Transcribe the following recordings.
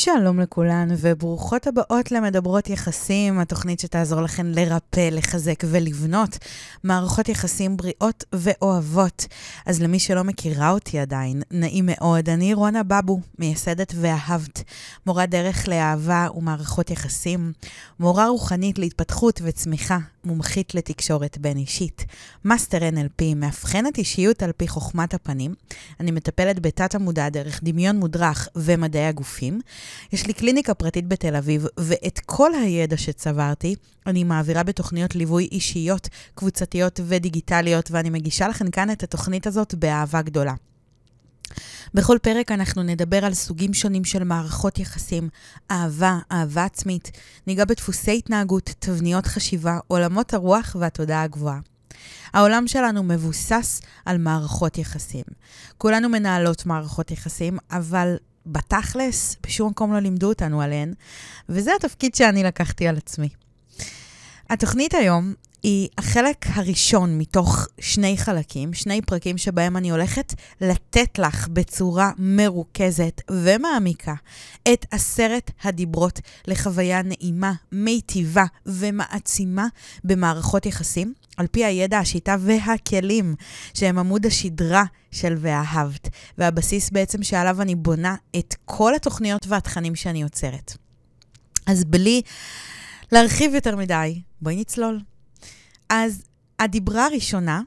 שלום לכולן, וברוכות הבאות למדברות יחסים, התוכנית שתעזור לכן לרפא, לחזק ולבנות מערכות יחסים בריאות ואוהבות. אז למי שלא מכירה אותי עדיין, נעים מאוד, אני רונה בבו, מייסדת ואהבת, מורה דרך לאהבה ומערכות יחסים, מורה רוחנית להתפתחות וצמיחה, מומחית לתקשורת בין אישית, מאסטר NLP, מאבחנת אישיות על פי חוכמת הפנים. אני מטפלת בתת המודע דרך דמיון מודרך ומדעי הגופים. יש לי קליניקה פרטית בתל אביב, ואת כל הידע שצברתי אני מעבירה בתוכניות ליווי אישיות, קבוצתיות ודיגיטליות, ואני מגישה לכם כאן את התוכנית הזאת באהבה גדולה. בכל פרק אנחנו נדבר על סוגים שונים של מערכות יחסים, אהבה, אהבה עצמית, ניגע בדפוסי התנהגות, תבניות חשיבה, עולמות הרוח והתודעה הגבוהה. העולם שלנו מבוסס על מערכות יחסים. כולנו מנהלות מערכות יחסים, אבל בתכלס, בשום מקום לא לימדו אותנו עליהן, וזה התפקיד שאני לקחתי על עצמי. התוכנית היום היא החלק הראשון מתוך שני חלקים, שני פרקים שבהם אני הולכת לתת לך בצורה מרוכזת ומעמיקה את עשרת הדיברות לחוויה נעימה, מיטיבה ומעצימה במערכות יחסים, על פי הידע, השיטה והכלים שהם עמוד השדרה של ואהבת, והבסיס בעצם שעליו אני בונה את כל התוכניות והתכנים שאני יוצרת. אז בלי להרחיב יותר מדי, בואי נצלול. אז הדיברה הראשונה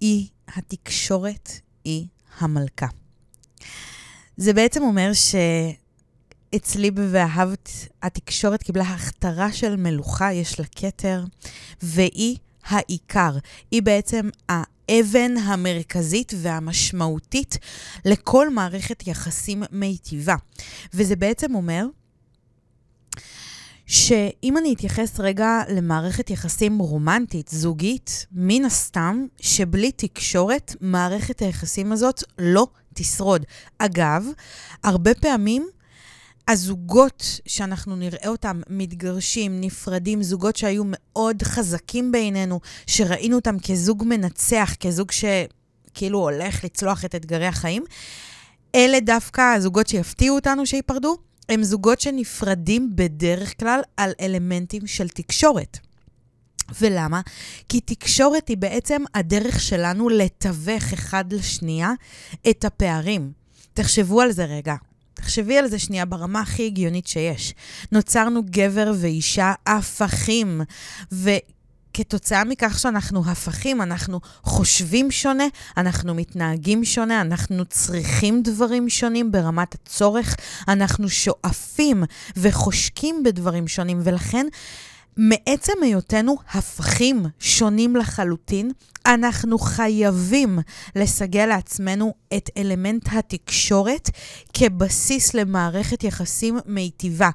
היא התקשורת היא המלכה. זה בעצם אומר שאצלי ב"ואהבת" התקשורת קיבלה הכתרה של מלוכה, יש לה כתר, והיא העיקר. היא בעצם האבן המרכזית והמשמעותית לכל מערכת יחסים מיטיבה. וזה בעצם אומר שאם אני אתייחס רגע למערכת יחסים רומנטית, זוגית, מן הסתם שבלי תקשורת, מערכת היחסים הזאת לא תשרוד. אגב, הרבה פעמים הזוגות שאנחנו נראה אותם מתגרשים, נפרדים, זוגות שהיו מאוד חזקים בעינינו, שראינו אותם כזוג מנצח, כזוג שכאילו הולך לצלוח את אתגרי החיים, אלה דווקא הזוגות שיפתיעו אותנו שייפרדו, הם זוגות שנפרדים בדרך כלל על אלמנטים של תקשורת. ולמה? כי תקשורת היא בעצם הדרך שלנו לתווך אחד לשנייה את הפערים. תחשבו על זה רגע. תחשבי על זה שנייה ברמה הכי הגיונית שיש. נוצרנו גבר ואישה הפכים, ו... כתוצאה מכך שאנחנו הפכים, אנחנו חושבים שונה, אנחנו מתנהגים שונה, אנחנו צריכים דברים שונים ברמת הצורך, אנחנו שואפים וחושקים בדברים שונים, ולכן מעצם היותנו הפכים שונים לחלוטין, אנחנו חייבים לסגל לעצמנו את אלמנט התקשורת כבסיס למערכת יחסים מיטיבה.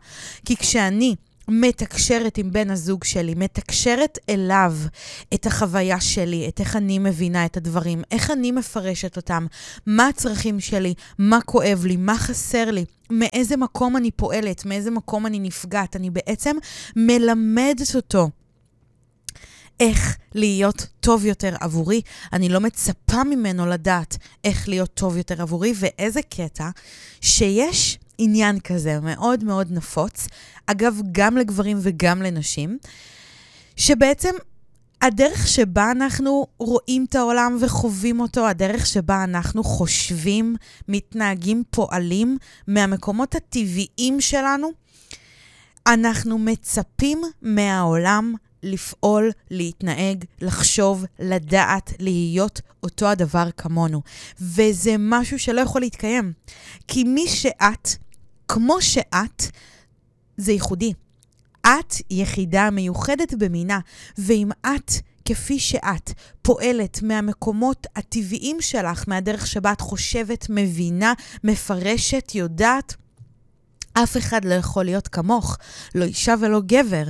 כי כשאני מתקשרת עם בן הזוג שלי, מתקשרת אליו את החוויה שלי, את איך אני מבינה את הדברים, איך אני מפרשת אותם, מה הצרכים שלי, מה כואב לי, מה חסר לי, מאיזה מקום אני פועלת, מאיזה מקום אני נפגעת. אני בעצם מלמדת אותו. איך להיות טוב יותר עבורי. אני לא מצפה ממנו לדעת איך להיות טוב יותר עבורי, ואיזה קטע שיש עניין כזה מאוד מאוד נפוץ, אגב, גם לגברים וגם לנשים, שבעצם הדרך שבה אנחנו רואים את העולם וחווים אותו, הדרך שבה אנחנו חושבים, מתנהגים, פועלים, מהמקומות הטבעיים שלנו, אנחנו מצפים מהעולם לפעול, להתנהג, לחשוב, לדעת, להיות אותו הדבר כמונו. וזה משהו שלא יכול להתקיים. כי מי שאת, כמו שאת, זה ייחודי. את יחידה מיוחדת במינה, ואם את, כפי שאת, פועלת מהמקומות הטבעיים שלך, מהדרך שבה את חושבת, מבינה, מפרשת, יודעת, אף אחד לא יכול להיות כמוך, לא אישה ולא גבר.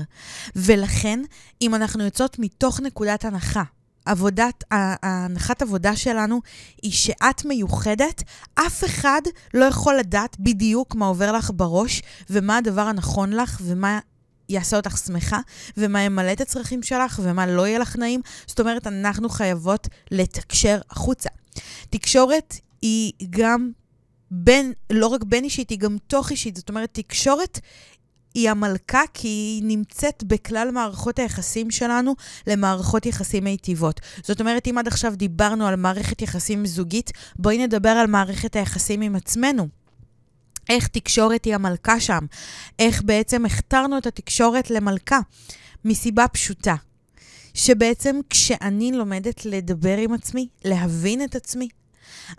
ולכן, אם אנחנו יוצאות מתוך נקודת הנחה, עבודת, ההנחת עבודה שלנו היא שאת מיוחדת, אף אחד לא יכול לדעת בדיוק מה עובר לך בראש, ומה הדבר הנכון לך, ומה יעשה אותך שמחה, ומה ימלא את הצרכים שלך, ומה לא יהיה לך נעים. זאת אומרת, אנחנו חייבות לתקשר החוצה. תקשורת היא גם בין, לא רק בין אישית, היא גם תוך אישית. זאת אומרת, תקשורת היא המלכה כי היא נמצאת בכלל מערכות היחסים שלנו למערכות יחסים מיטיבות. זאת אומרת, אם עד עכשיו דיברנו על מערכת יחסים זוגית, בואי נדבר על מערכת היחסים עם עצמנו. איך תקשורת היא המלכה שם, איך בעצם הכתרנו את התקשורת למלכה, מסיבה פשוטה, שבעצם כשאני לומדת לדבר עם עצמי, להבין את עצמי,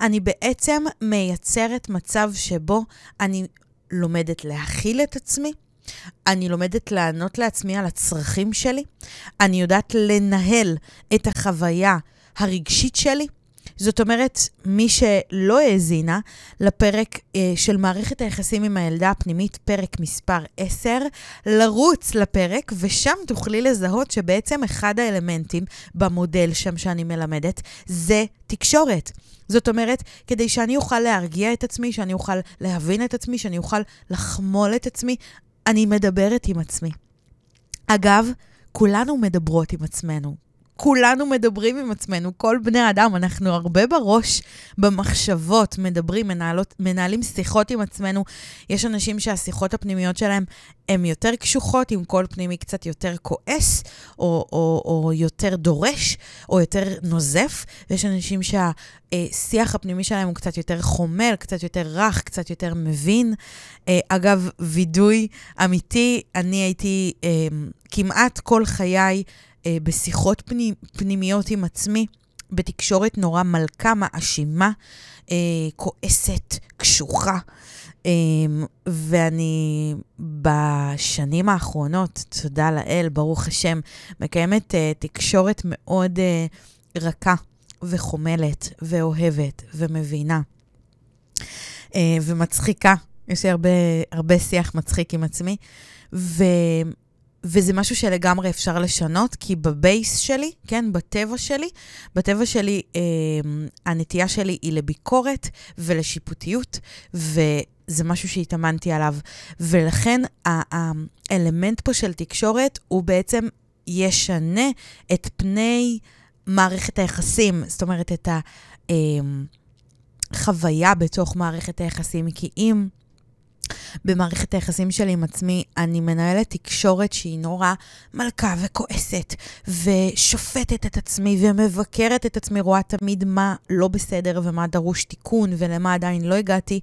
אני בעצם מייצרת מצב שבו אני לומדת להכיל את עצמי, אני לומדת לענות לעצמי על הצרכים שלי, אני יודעת לנהל את החוויה הרגשית שלי, זאת אומרת, מי שלא האזינה לפרק אה, של מערכת היחסים עם הילדה הפנימית, פרק מספר 10, לרוץ לפרק, ושם תוכלי לזהות שבעצם אחד האלמנטים במודל שם שאני מלמדת זה תקשורת. זאת אומרת, כדי שאני אוכל להרגיע את עצמי, שאני אוכל להבין את עצמי, שאני אוכל לחמול את עצמי, אני מדברת עם עצמי. אגב, כולנו מדברות עם עצמנו. כולנו מדברים עם עצמנו, כל בני האדם, אנחנו הרבה בראש, במחשבות, מדברים, מנהלות, מנהלים שיחות עם עצמנו. יש אנשים שהשיחות הפנימיות שלהם הן יותר קשוחות, עם קול פנימי קצת יותר כועס, או, או, או יותר דורש, או יותר נוזף, ויש אנשים שהשיח הפנימי שלהם הוא קצת יותר חומל, קצת יותר רך, קצת יותר מבין. אה, אגב, וידוי אמיתי, אני הייתי אה, כמעט כל חיי, בשיחות פני, פנימיות עם עצמי, בתקשורת נורא מלכה, מאשימה, אה, כועסת, קשוחה. אה, ואני בשנים האחרונות, תודה לאל, ברוך השם, מקיימת אה, תקשורת מאוד אה, רכה וחומלת ואוהבת ומבינה אה, ומצחיקה. יש לי הרבה, הרבה שיח מצחיק עם עצמי. ו... וזה משהו שלגמרי אפשר לשנות, כי בבייס שלי, כן, בטבע שלי, בטבע שלי, אה, הנטייה שלי היא לביקורת ולשיפוטיות, וזה משהו שהתאמנתי עליו. ולכן האלמנט פה של תקשורת הוא בעצם ישנה את פני מערכת היחסים, זאת אומרת, את החוויה אה, בתוך מערכת היחסים, כי אם... במערכת היחסים שלי עם עצמי, אני מנהלת תקשורת שהיא נורא מלכה וכועסת, ושופטת את עצמי ומבקרת את עצמי, רואה תמיד מה לא בסדר ומה דרוש תיקון ולמה עדיין לא הגעתי,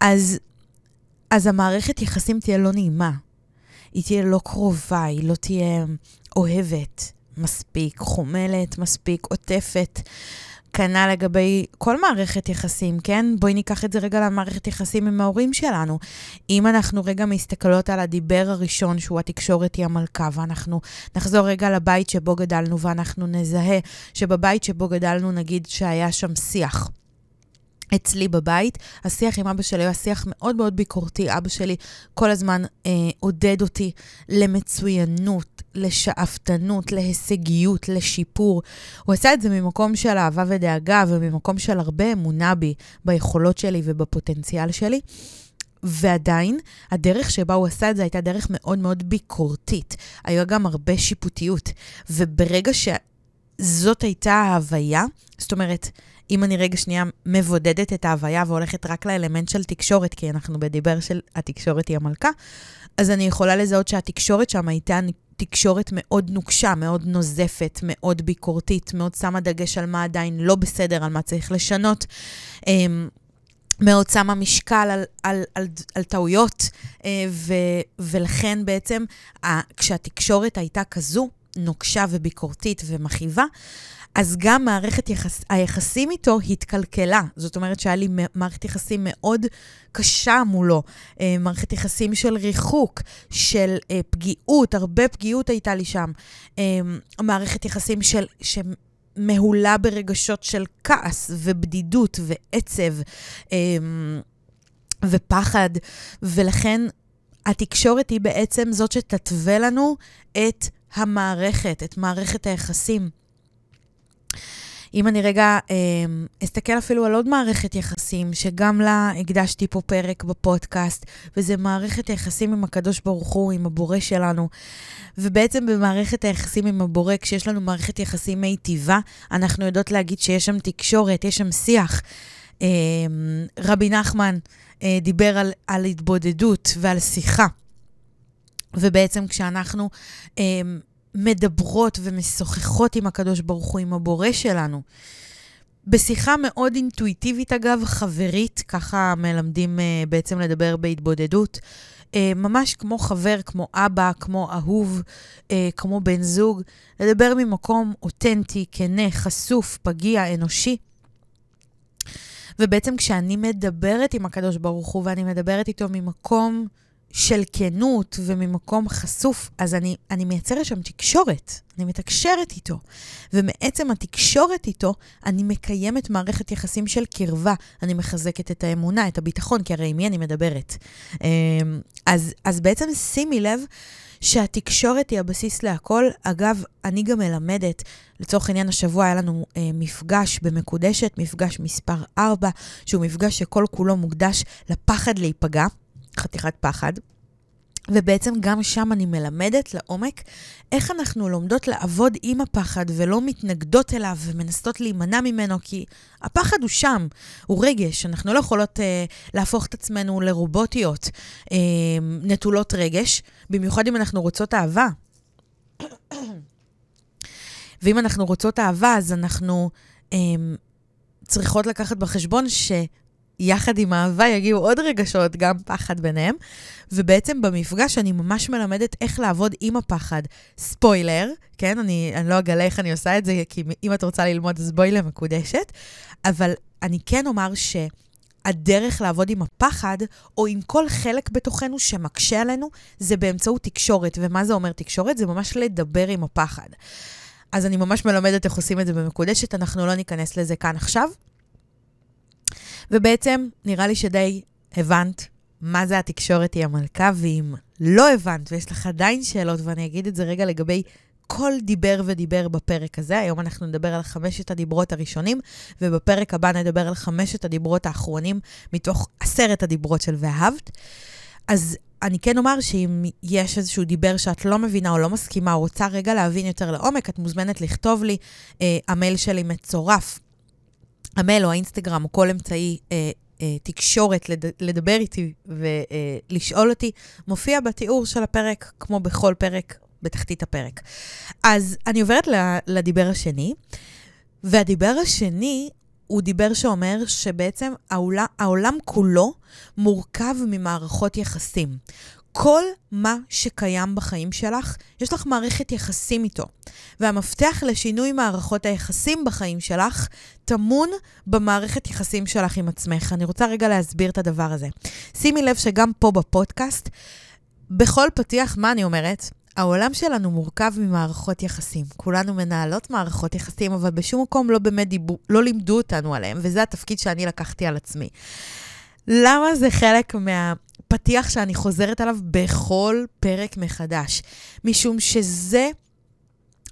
אז, אז המערכת יחסים תהיה לא נעימה. היא תהיה לא קרובה, היא לא תהיה אוהבת מספיק, חומלת מספיק, עוטפת. כנ"ל לגבי כל מערכת יחסים, כן? בואי ניקח את זה רגע למערכת יחסים עם ההורים שלנו. אם אנחנו רגע מסתכלות על הדיבר הראשון, שהוא התקשורת היא המלכה, ואנחנו נחזור רגע לבית שבו גדלנו, ואנחנו נזהה שבבית שבו גדלנו, נגיד שהיה שם שיח. אצלי בבית, השיח עם אבא שלי היה שיח מאוד מאוד ביקורתי. אבא שלי כל הזמן אה, עודד אותי למצוינות, לשאפתנות, להישגיות, לשיפור. הוא עשה את זה ממקום של אהבה ודאגה וממקום של הרבה אמונה בי, ביכולות שלי ובפוטנציאל שלי. ועדיין, הדרך שבה הוא עשה את זה הייתה דרך מאוד מאוד ביקורתית. היה גם הרבה שיפוטיות. וברגע שזאת הייתה ההוויה, זאת אומרת, אם אני רגע שנייה מבודדת את ההוויה והולכת רק לאלמנט של תקשורת, כי אנחנו בדיבר של התקשורת היא המלכה, אז אני יכולה לזהות שהתקשורת שם הייתה תקשורת מאוד נוקשה, מאוד נוזפת, מאוד ביקורתית, מאוד שמה דגש על מה עדיין לא בסדר, על מה צריך לשנות. אמ, מאוד שמה משקל על, על, על, על טעויות, אה, ו, ולכן בעצם כשהתקשורת הייתה כזו, נוקשה וביקורתית ומכאיבה, אז גם מערכת יחס, היחסים איתו התקלקלה. זאת אומרת שהיה לי מערכת יחסים מאוד קשה מולו, אה, מערכת יחסים של ריחוק, של אה, פגיעות, הרבה פגיעות הייתה לי שם. אה, מערכת יחסים של... שמהולה ברגשות של כעס ובדידות ועצב ופחד, ולכן התקשורת היא בעצם זאת שתתווה לנו את המערכת, את מערכת היחסים. אם אני רגע אה, אסתכל אפילו על עוד מערכת יחסים, שגם לה הקדשתי פה פרק בפודקאסט, וזה מערכת היחסים עם הקדוש ברוך הוא, עם הבורא שלנו. ובעצם במערכת היחסים עם הבורא, כשיש לנו מערכת יחסים מיטיבה, אנחנו יודעות להגיד שיש שם תקשורת, יש שם שיח. רבי נחמן דיבר על, על התבודדות ועל שיחה. ובעצם כשאנחנו מדברות ומשוחחות עם הקדוש ברוך הוא, עם הבורא שלנו, בשיחה מאוד אינטואיטיבית, אגב, חברית, ככה מלמדים uh, בעצם לדבר בהתבודדות. Uh, ממש כמו חבר, כמו אבא, כמו אהוב, uh, כמו בן זוג, לדבר ממקום אותנטי, כנה, חשוף, פגיע, אנושי. ובעצם כשאני מדברת עם הקדוש ברוך הוא ואני מדברת איתו ממקום של כנות וממקום חשוף, אז אני, אני מייצרת שם תקשורת, אני מתקשרת איתו. ומעצם התקשורת איתו, אני מקיימת מערכת יחסים של קרבה. אני מחזקת את האמונה, את הביטחון, כי הרי עם מי אני מדברת? אמ, אז, אז בעצם שימי לב שהתקשורת היא הבסיס להכל. אגב, אני גם מלמדת, לצורך העניין השבוע היה לנו אה, מפגש במקודשת, מפגש מספר 4, שהוא מפגש שכל כולו מוקדש לפחד להיפגע. חתיכת פחד. ובעצם גם שם אני מלמדת לעומק איך אנחנו לומדות לעבוד עם הפחד ולא מתנגדות אליו ומנסות להימנע ממנו, כי הפחד הוא שם, הוא רגש. אנחנו לא יכולות uh, להפוך את עצמנו לרובוטיות uh, נטולות רגש, במיוחד אם אנחנו רוצות אהבה. ואם אנחנו רוצות אהבה, אז אנחנו um, צריכות לקחת בחשבון ש... יחד עם אהבה יגיעו עוד רגשות, גם פחד ביניהם. ובעצם במפגש אני ממש מלמדת איך לעבוד עם הפחד. ספוילר, כן? אני, אני לא אגלה איך אני עושה את זה, כי אם את רוצה ללמוד, אז בואי למקודשת. אבל אני כן אומר ש... הדרך לעבוד עם הפחד, או עם כל חלק בתוכנו שמקשה עלינו, זה באמצעות תקשורת. ומה זה אומר תקשורת? זה ממש לדבר עם הפחד. אז אני ממש מלמדת איך עושים את זה במקודשת, אנחנו לא ניכנס לזה כאן עכשיו. ובעצם, נראה לי שדי הבנת מה זה התקשורת היא המלכה, ואם לא הבנת ויש לך עדיין שאלות, ואני אגיד את זה רגע לגבי כל דיבר ודיבר בפרק הזה. היום אנחנו נדבר על חמשת הדיברות הראשונים, ובפרק הבא נדבר על חמשת הדיברות האחרונים מתוך עשרת הדיברות של ואהבת. אז אני כן אומר שאם יש איזשהו דיבר שאת לא מבינה או לא מסכימה, או רוצה רגע להבין יותר לעומק, את מוזמנת לכתוב לי. אה, המייל שלי מצורף המייל או האינסטגרם או כל אמצעי אה, אה, תקשורת לד, לדבר איתי ולשאול אה, אותי, מופיע בתיאור של הפרק, כמו בכל פרק, בתחתית הפרק. אז אני עוברת לדיבר השני, והדיבר השני הוא דיבר שאומר שבעצם העולם, העולם כולו מורכב ממערכות יחסים. כל מה שקיים בחיים שלך, יש לך מערכת יחסים איתו. והמפתח לשינוי מערכות היחסים בחיים שלך טמון במערכת יחסים שלך עם עצמך. אני רוצה רגע להסביר את הדבר הזה. שימי לב שגם פה בפודקאסט, בכל פתיח, מה אני אומרת? העולם שלנו מורכב ממערכות יחסים. כולנו מנהלות מערכות יחסים, אבל בשום מקום לא באמת דיבו, לא לימדו אותנו עליהם, וזה התפקיד שאני לקחתי על עצמי. למה זה חלק מה... פתיח שאני חוזרת עליו בכל פרק מחדש, משום שזה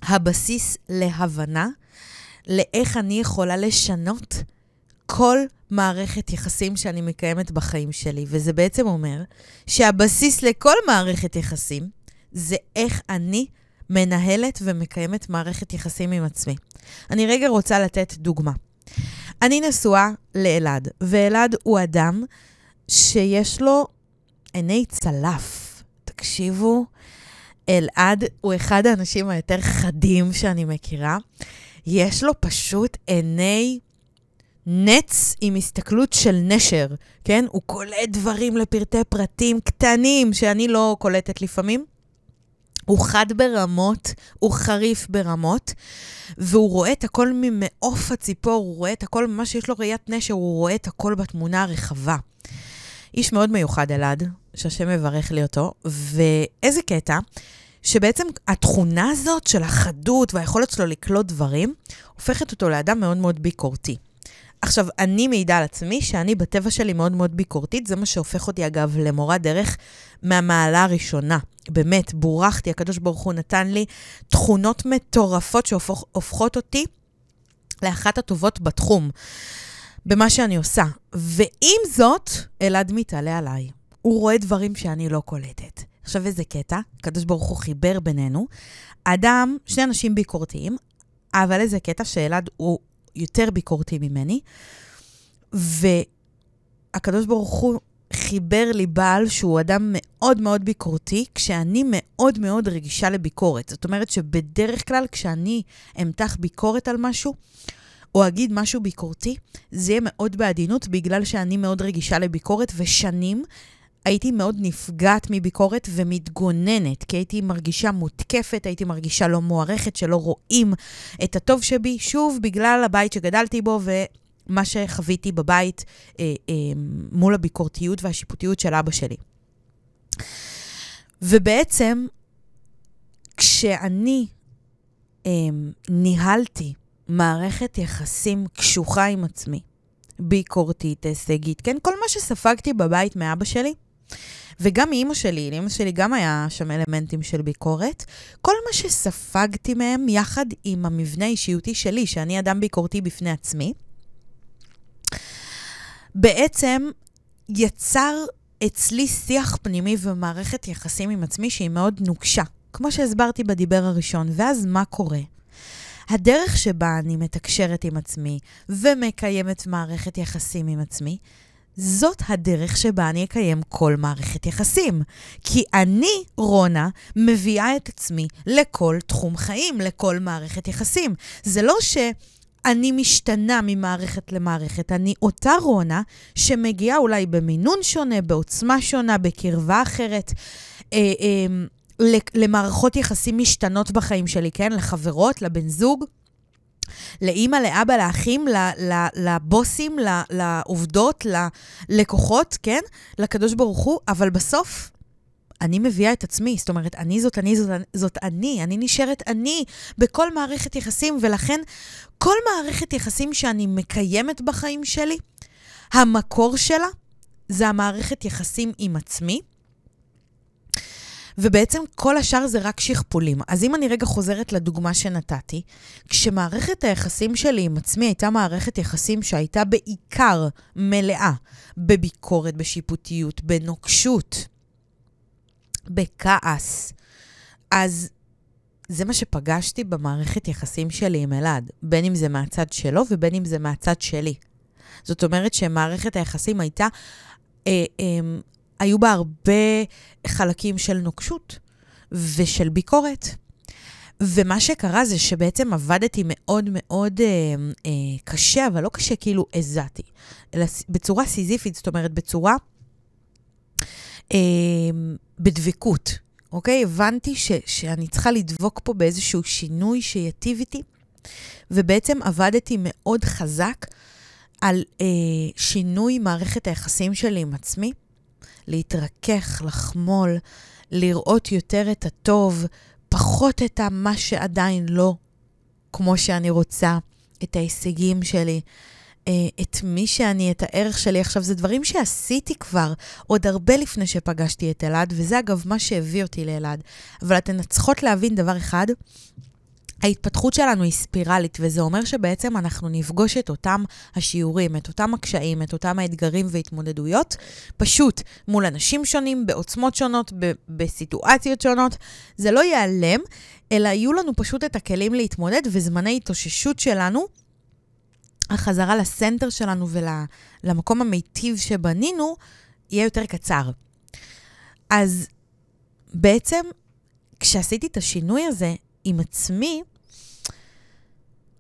הבסיס להבנה לאיך אני יכולה לשנות כל מערכת יחסים שאני מקיימת בחיים שלי. וזה בעצם אומר שהבסיס לכל מערכת יחסים זה איך אני מנהלת ומקיימת מערכת יחסים עם עצמי. אני רגע רוצה לתת דוגמה. אני נשואה לאלעד, ואלעד הוא אדם שיש לו עיני צלף. תקשיבו, אלעד הוא אחד האנשים היותר חדים שאני מכירה. יש לו פשוט עיני נץ עם הסתכלות של נשר, כן? הוא קולט דברים לפרטי פרטים קטנים שאני לא קולטת לפעמים. הוא חד ברמות, הוא חריף ברמות, והוא רואה את הכל ממעוף הציפור, הוא רואה את הכל, ממש יש לו ראיית נשר, הוא רואה את הכל בתמונה הרחבה. איש מאוד מיוחד, אלעד, שהשם מברך לי אותו, ואיזה קטע, שבעצם התכונה הזאת של החדות והיכולת שלו לקלוט דברים, הופכת אותו לאדם מאוד מאוד ביקורתי. עכשיו, אני מעידה על עצמי שאני בטבע שלי מאוד מאוד ביקורתית, זה מה שהופך אותי, אגב, למורה דרך מהמעלה הראשונה. באמת, בורכתי, הקדוש ברוך הוא נתן לי תכונות מטורפות שהופכות אותי לאחת הטובות בתחום. במה שאני עושה. ועם זאת, אלעד מתעלה עליי. הוא רואה דברים שאני לא קולטת. עכשיו, איזה קטע, הקדוש ברוך הוא חיבר בינינו. אדם, שני אנשים ביקורתיים, אבל איזה קטע שאלעד הוא יותר ביקורתי ממני. והקדוש ברוך הוא חיבר לי בעל שהוא אדם מאוד מאוד ביקורתי, כשאני מאוד מאוד רגישה לביקורת. זאת אומרת שבדרך כלל כשאני אמתח ביקורת על משהו, או אגיד משהו ביקורתי, זה יהיה מאוד בעדינות, בגלל שאני מאוד רגישה לביקורת, ושנים הייתי מאוד נפגעת מביקורת ומתגוננת, כי הייתי מרגישה מותקפת, הייתי מרגישה לא מוערכת, שלא רואים את הטוב שבי, שוב, בגלל הבית שגדלתי בו ומה שחוויתי בבית אה, אה, מול הביקורתיות והשיפוטיות של אבא שלי. ובעצם, כשאני אה, ניהלתי מערכת יחסים קשוחה עם עצמי, ביקורתית, הישגית, כן? כל מה שספגתי בבית מאבא שלי, וגם מאימא שלי, לאימא שלי גם היה שם אלמנטים של ביקורת. כל מה שספגתי מהם יחד עם המבנה האישיותי שלי, שאני אדם ביקורתי בפני עצמי, בעצם יצר אצלי שיח פנימי ומערכת יחסים עם עצמי שהיא מאוד נוקשה, כמו שהסברתי בדיבר הראשון. ואז מה קורה? הדרך שבה אני מתקשרת עם עצמי ומקיימת מערכת יחסים עם עצמי, זאת הדרך שבה אני אקיים כל מערכת יחסים. כי אני, רונה, מביאה את עצמי לכל תחום חיים, לכל מערכת יחסים. זה לא ש... אני משתנה ממערכת למערכת. אני אותה רונה שמגיעה אולי במינון שונה, בעוצמה שונה, בקרבה אחרת, אה, אה, למערכות יחסים משתנות בחיים שלי, כן? לחברות, לבן זוג. לאימא, לאבא, לאחים, לבוסים, לעובדות, ללקוחות, כן? לקדוש ברוך הוא, אבל בסוף אני מביאה את עצמי, זאת אומרת, אני זאת אני, זאת, זאת אני, אני נשארת אני בכל מערכת יחסים, ולכן כל מערכת יחסים שאני מקיימת בחיים שלי, המקור שלה זה המערכת יחסים עם עצמי, ובעצם כל השאר זה רק שכפולים. אז אם אני רגע חוזרת לדוגמה שנתתי, כשמערכת היחסים שלי עם עצמי הייתה מערכת יחסים שהייתה בעיקר מלאה בביקורת, בשיפוטיות, בנוקשות, בכעס, אז זה מה שפגשתי במערכת יחסים שלי עם אלעד, בין אם זה מהצד שלו ובין אם זה מהצד שלי. זאת אומרת שמערכת היחסים הייתה אה, אה, היו בה הרבה חלקים של נוקשות ושל ביקורת. ומה שקרה זה שבעצם עבדתי מאוד מאוד אה, אה, קשה, אבל לא קשה כאילו הזעתי, אלא בצורה סיזיפית, זאת אומרת, בצורה, אה, בדבקות, אוקיי? הבנתי ש, שאני צריכה לדבוק פה באיזשהו שינוי שיטיב איתי, ובעצם עבדתי מאוד חזק על אה, שינוי מערכת היחסים שלי עם עצמי. להתרכך, לחמול, לראות יותר את הטוב, פחות את מה שעדיין לא כמו שאני רוצה, את ההישגים שלי, אה, את מי שאני, את הערך שלי. עכשיו, זה דברים שעשיתי כבר עוד הרבה לפני שפגשתי את אלעד, וזה אגב מה שהביא אותי לאלעד. אבל אתן צריכות להבין דבר אחד, ההתפתחות שלנו היא ספירלית, וזה אומר שבעצם אנחנו נפגוש את אותם השיעורים, את אותם הקשיים, את אותם האתגרים והתמודדויות, פשוט מול אנשים שונים, בעוצמות שונות, ב- בסיטואציות שונות. זה לא ייעלם, אלא יהיו לנו פשוט את הכלים להתמודד, וזמני התאוששות שלנו, החזרה לסנטר שלנו ולמקום המיטיב שבנינו, יהיה יותר קצר. אז בעצם, כשעשיתי את השינוי הזה, עם עצמי,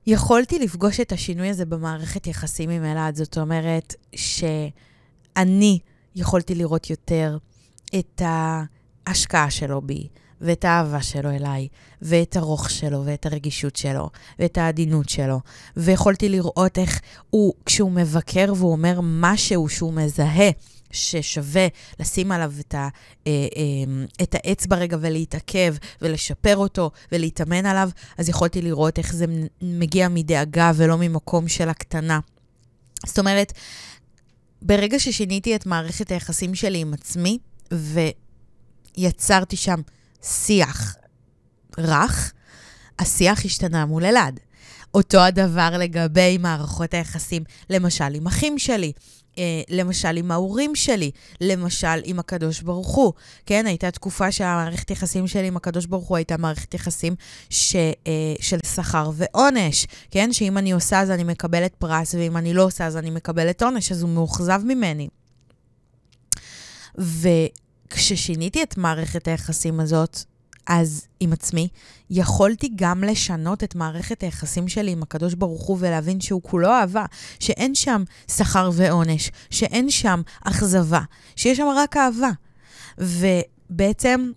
יכולתי לפגוש את השינוי הזה במערכת יחסים עם אלעד. זאת אומרת שאני יכולתי לראות יותר את ההשקעה שלו בי, ואת האהבה שלו אליי, ואת הרוך שלו, ואת הרגישות שלו, ואת העדינות שלו. ויכולתי לראות איך הוא, כשהוא מבקר והוא אומר משהו שהוא מזהה, ששווה לשים עליו את, ה, אה, אה, את האצבע רגע ולהתעכב ולשפר אותו ולהתאמן עליו, אז יכולתי לראות איך זה מגיע מדאגה ולא ממקום של הקטנה. זאת אומרת, ברגע ששיניתי את מערכת היחסים שלי עם עצמי, ויצרתי שם שיח רך, השיח השתנה מול אלעד. אותו הדבר לגבי מערכות היחסים, למשל עם אחים שלי, אה, למשל עם ההורים שלי, למשל עם הקדוש ברוך הוא. כן, הייתה תקופה שהמערכת יחסים שלי עם הקדוש ברוך הוא הייתה מערכת יחסים ש, אה, של שכר ועונש, כן? שאם אני עושה אז אני מקבלת פרס, ואם אני לא עושה אז אני מקבלת עונש, אז הוא מאוכזב ממני. וכששיניתי את מערכת היחסים הזאת, אז עם עצמי, יכולתי גם לשנות את מערכת היחסים שלי עם הקדוש ברוך הוא ולהבין שהוא כולו אהבה, שאין שם שכר ועונש, שאין שם אכזבה, שיש שם רק אהבה. ובעצם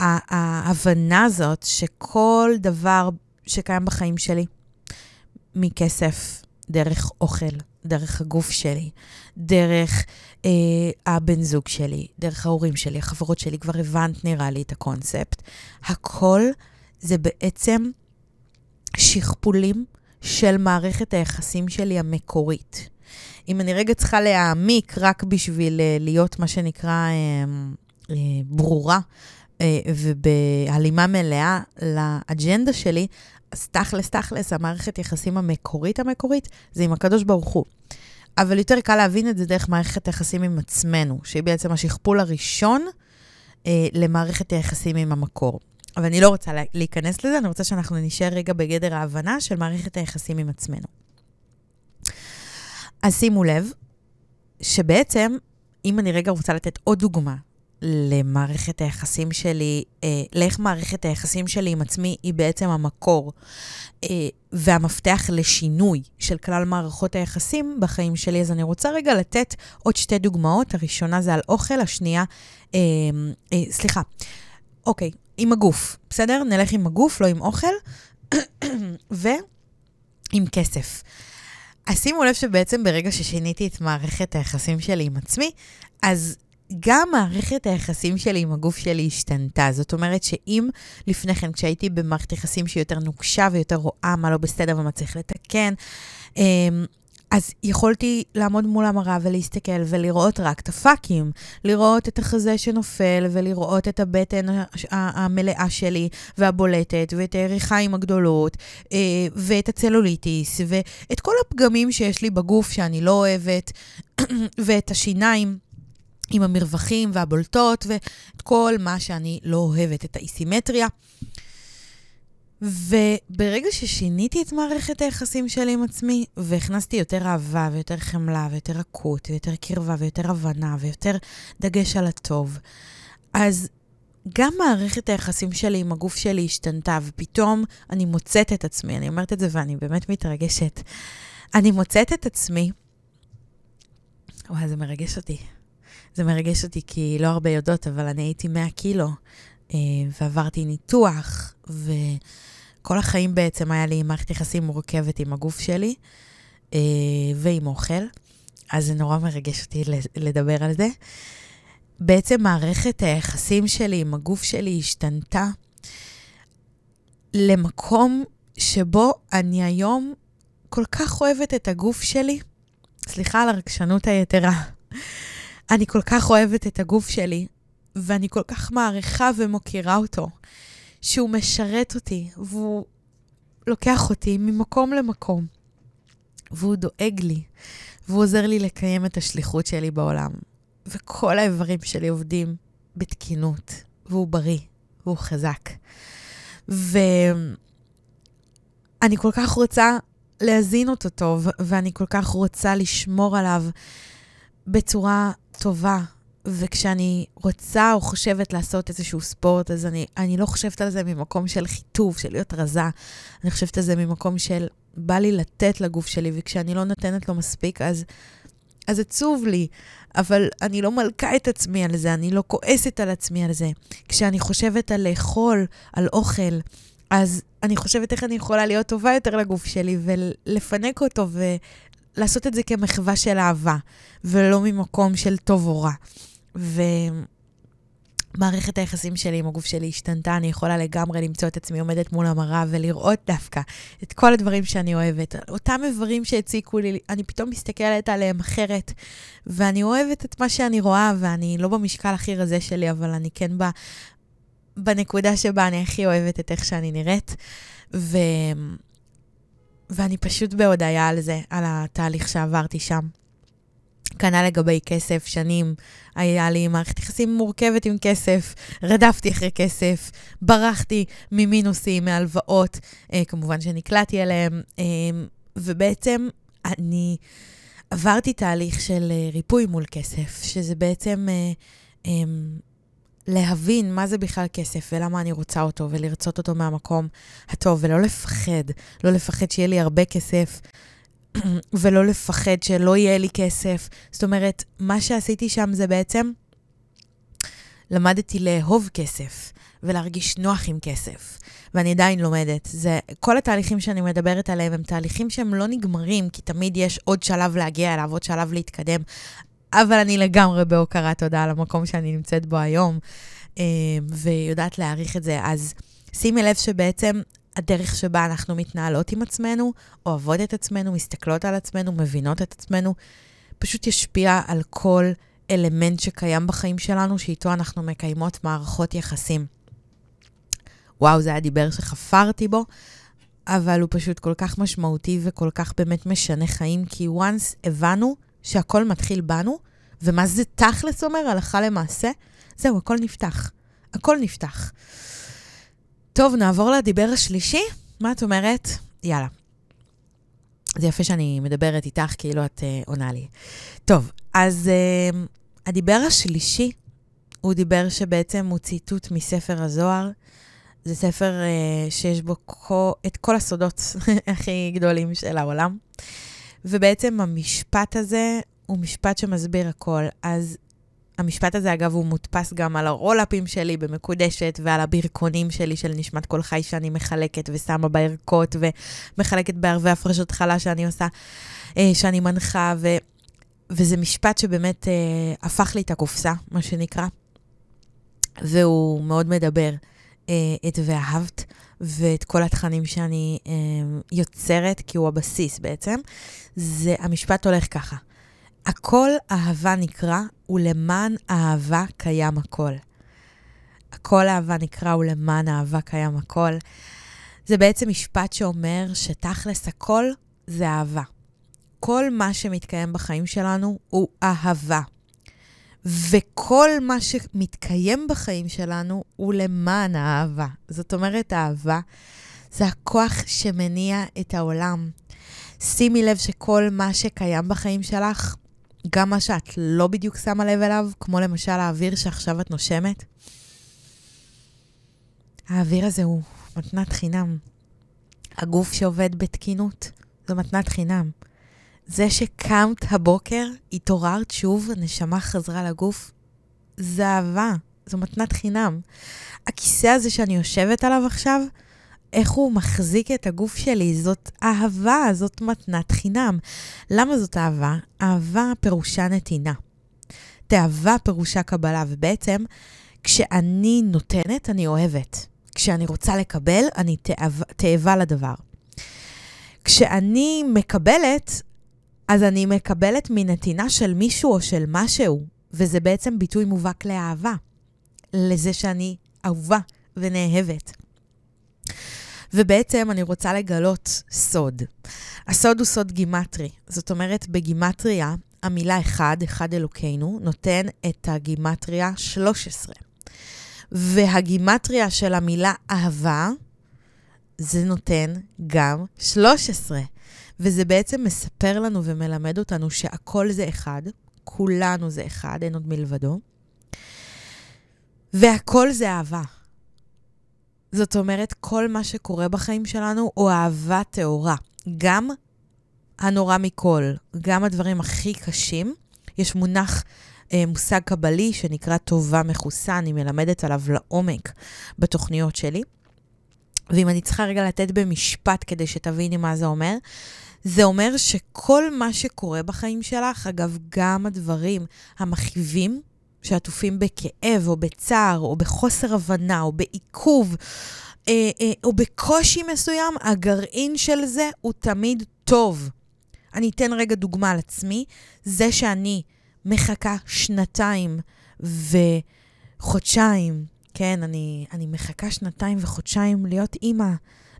ההבנה הזאת שכל דבר שקיים בחיים שלי, מכסף, דרך אוכל, דרך הגוף שלי, דרך אה, הבן זוג שלי, דרך ההורים שלי, החברות שלי, כבר הבנת נראה לי את הקונספט. הכל זה בעצם שכפולים של מערכת היחסים שלי המקורית. אם אני רגע צריכה להעמיק רק בשביל אה, להיות מה שנקרא אה, אה, ברורה אה, ובהלימה מלאה לאג'נדה שלי, אז תכלס, תכלס, המערכת יחסים המקורית המקורית זה עם הקדוש ברוך הוא. אבל יותר קל להבין את זה דרך מערכת היחסים עם עצמנו, שהיא בעצם השכפול הראשון אה, למערכת היחסים עם המקור. אבל אני לא רוצה להיכנס לזה, אני רוצה שאנחנו נשאר רגע בגדר ההבנה של מערכת היחסים עם עצמנו. אז שימו לב, שבעצם, אם אני רגע רוצה לתת עוד דוגמה למערכת היחסים שלי, אה, לאיך מערכת היחסים שלי עם עצמי היא בעצם המקור אה, והמפתח לשינוי של כלל מערכות היחסים בחיים שלי. אז אני רוצה רגע לתת עוד שתי דוגמאות. הראשונה זה על אוכל, השנייה, אה, אה, סליחה, אוקיי, עם הגוף, בסדר? נלך עם הגוף, לא עם אוכל, ועם כסף. אז שימו לב שבעצם ברגע ששיניתי את מערכת היחסים שלי עם עצמי, אז גם מערכת היחסים שלי עם הגוף שלי השתנתה. זאת אומרת שאם לפני כן, כשהייתי במערכת יחסים שהיא יותר נוקשה ויותר רואה מה לא בסדר ומה צריך לתקן, אמ, אז יכולתי לעמוד מול המראה ולהסתכל ולראות רק את הפאקים, לראות את החזה שנופל ולראות את הבטן המלאה שלי והבולטת ואת היריחיים הגדולות אה, ואת הצלוליטיס ואת כל הפגמים שיש לי בגוף שאני לא אוהבת ואת השיניים. עם המרווחים והבולטות ואת כל מה שאני לא אוהבת, את האיסימטריה. וברגע ששיניתי את מערכת היחסים שלי עם עצמי, והכנסתי יותר אהבה ויותר חמלה ויותר רכות ויותר קרבה ויותר הבנה ויותר דגש על הטוב, אז גם מערכת היחסים שלי עם הגוף שלי השתנתה, ופתאום אני מוצאת את עצמי, אני אומרת את זה ואני באמת מתרגשת. אני מוצאת את עצמי, וואי, זה מרגש אותי. זה מרגש אותי כי לא הרבה יודעות, אבל אני הייתי 100 קילו, אה, ועברתי ניתוח, וכל החיים בעצם היה לי מערכת יחסים מורכבת עם הגוף שלי אה, ועם אוכל, אז זה נורא מרגש אותי לדבר על זה. בעצם מערכת היחסים שלי עם הגוף שלי השתנתה למקום שבו אני היום כל כך אוהבת את הגוף שלי. סליחה על הרגשנות היתרה. אני כל כך אוהבת את הגוף שלי, ואני כל כך מעריכה ומוקירה אותו, שהוא משרת אותי, והוא לוקח אותי ממקום למקום, והוא דואג לי, והוא עוזר לי לקיים את השליחות שלי בעולם. וכל האיברים שלי עובדים בתקינות, והוא בריא, והוא חזק. ואני כל כך רוצה להזין אותו טוב, ואני כל כך רוצה לשמור עליו בצורה טובה. וכשאני רוצה או חושבת לעשות איזשהו ספורט, אז אני, אני לא חושבת על זה ממקום של חיטוב, של להיות רזה. אני חושבת על זה ממקום של בא לי לתת לגוף שלי, וכשאני לא נותנת לו מספיק, אז, אז עצוב לי. אבל אני לא מלכה את עצמי על זה, אני לא כועסת על עצמי על זה. כשאני חושבת על לאכול, על אוכל, אז אני חושבת איך אני יכולה להיות טובה יותר לגוף שלי ולפנק אותו לעשות את זה כמחווה של אהבה, ולא ממקום של טוב או רע. ומערכת היחסים שלי עם הגוף שלי השתנתה, אני יכולה לגמרי למצוא את עצמי עומדת מול המראה ולראות דווקא את כל הדברים שאני אוהבת. אותם איברים שהציקו לי, אני פתאום מסתכלת עליהם אחרת, ואני אוהבת את מה שאני רואה, ואני לא במשקל הכי רזה שלי, אבל אני כן ב... בנקודה שבה אני הכי אוהבת את איך שאני נראית. ו... ואני פשוט בהודיה על זה, על התהליך שעברתי שם. כנ"ל לגבי כסף, שנים היה לי מערכת יחסים מורכבת עם כסף, רדפתי אחרי כסף, ברחתי ממינוסים, מהלוואות, אה, כמובן שנקלעתי אליהם, אה, ובעצם אני עברתי תהליך של אה, ריפוי מול כסף, שזה בעצם אה, אה, להבין מה זה בכלל כסף ולמה אני רוצה אותו, ולרצות אותו מהמקום הטוב, ולא לפחד, לא לפחד שיהיה לי הרבה כסף. ולא לפחד שלא יהיה לי כסף. זאת אומרת, מה שעשיתי שם זה בעצם, למדתי לאהוב כסף ולהרגיש נוח עם כסף. ואני עדיין לומדת. זה, כל התהליכים שאני מדברת עליהם הם תהליכים שהם לא נגמרים, כי תמיד יש עוד שלב להגיע אליו, עוד שלב להתקדם. אבל אני לגמרי בהוקרת תודה על המקום שאני נמצאת בו היום, אה, ויודעת להעריך את זה. אז שימי לב שבעצם הדרך שבה אנחנו מתנהלות עם עצמנו, אוהבות את עצמנו, מסתכלות על עצמנו, מבינות את עצמנו, פשוט ישפיע על כל אלמנט שקיים בחיים שלנו, שאיתו אנחנו מקיימות מערכות יחסים. וואו, זה היה דיבר שחפרתי בו, אבל הוא פשוט כל כך משמעותי וכל כך באמת משנה חיים, כי once הבנו שהכל מתחיל בנו, ומה זה תכלס אומר, הלכה למעשה, זהו, הכל נפתח. הכל נפתח. טוב, נעבור לדיבר השלישי. מה את אומרת? יאללה. זה יפה שאני מדברת איתך כאילו את uh, עונה לי. טוב, אז uh, הדיבר השלישי הוא דיבר שבעצם הוא ציטוט מספר הזוהר. זה ספר uh, שיש בו כל, את כל הסודות הכי גדולים של העולם. ובעצם המשפט הזה הוא משפט שמסביר הכל. אז המשפט הזה, אגב, הוא מודפס גם על הרולאפים שלי במקודשת ועל הברכונים שלי של נשמת כל חי שאני מחלקת ושמה בערכות ומחלקת בערבי הפרשות חלה שאני עושה, אה, שאני מנחה, ו, וזה משפט שבאמת אה, הפך לי את הקופסה, מה שנקרא, והוא מאוד מדבר את ואהבת ואת כל התכנים שאני אה, יוצרת, כי הוא הבסיס בעצם. זה, המשפט הולך ככה. הכל אהבה נקרא, ולמען אהבה קיים הכל. הכל אהבה נקרא, ולמען אהבה קיים הכל. זה בעצם משפט שאומר שתכלס הכל זה אהבה. כל מה שמתקיים בחיים שלנו הוא אהבה. וכל מה שמתקיים בחיים שלנו הוא למען האהבה. זאת אומרת, אהבה זה הכוח שמניע את העולם. שימי לב שכל מה שקיים בחיים שלך גם מה שאת לא בדיוק שמה לב אליו, כמו למשל האוויר שעכשיו את נושמת. האוויר הזה הוא מתנת חינם. הגוף שעובד בתקינות זו מתנת חינם. זה שקמת הבוקר, התעוררת שוב, הנשמה חזרה לגוף, זה אהבה, זו מתנת חינם. הכיסא הזה שאני יושבת עליו עכשיו, איך הוא מחזיק את הגוף שלי. זאת אהבה, זאת מתנת חינם. למה זאת אהבה? אהבה פירושה נתינה. תאווה פירושה קבלה, ובעצם כשאני נותנת, אני אוהבת. כשאני רוצה לקבל, אני תאווה לדבר. כשאני מקבלת, אז אני מקבלת מנתינה של מישהו או של משהו, וזה בעצם ביטוי מובהק לאהבה, לזה שאני אהובה ונאהבת. ובעצם אני רוצה לגלות סוד. הסוד הוא סוד גימטרי. זאת אומרת, בגימטריה, המילה אחד, אחד אלוקינו, נותן את הגימטריה 13. והגימטריה של המילה אהבה, זה נותן גם 13. וזה בעצם מספר לנו ומלמד אותנו שהכל זה אחד, כולנו זה אחד, אין עוד מלבדו, והכל זה אהבה. זאת אומרת, כל מה שקורה בחיים שלנו הוא אהבה טהורה. גם הנורא מכל, גם הדברים הכי קשים. יש מונח, אה, מושג קבלי שנקרא טובה מכוסה, אני מלמדת עליו לעומק בתוכניות שלי. ואם אני צריכה רגע לתת במשפט כדי שתביני מה זה אומר, זה אומר שכל מה שקורה בחיים שלך, אגב, גם הדברים המכאיבים, שעטופים בכאב או בצער או בחוסר הבנה או בעיכוב אה, אה, או בקושי מסוים, הגרעין של זה הוא תמיד טוב. אני אתן רגע דוגמה על עצמי. זה שאני מחכה שנתיים וחודשיים, כן, אני, אני מחכה שנתיים וחודשיים להיות אימא,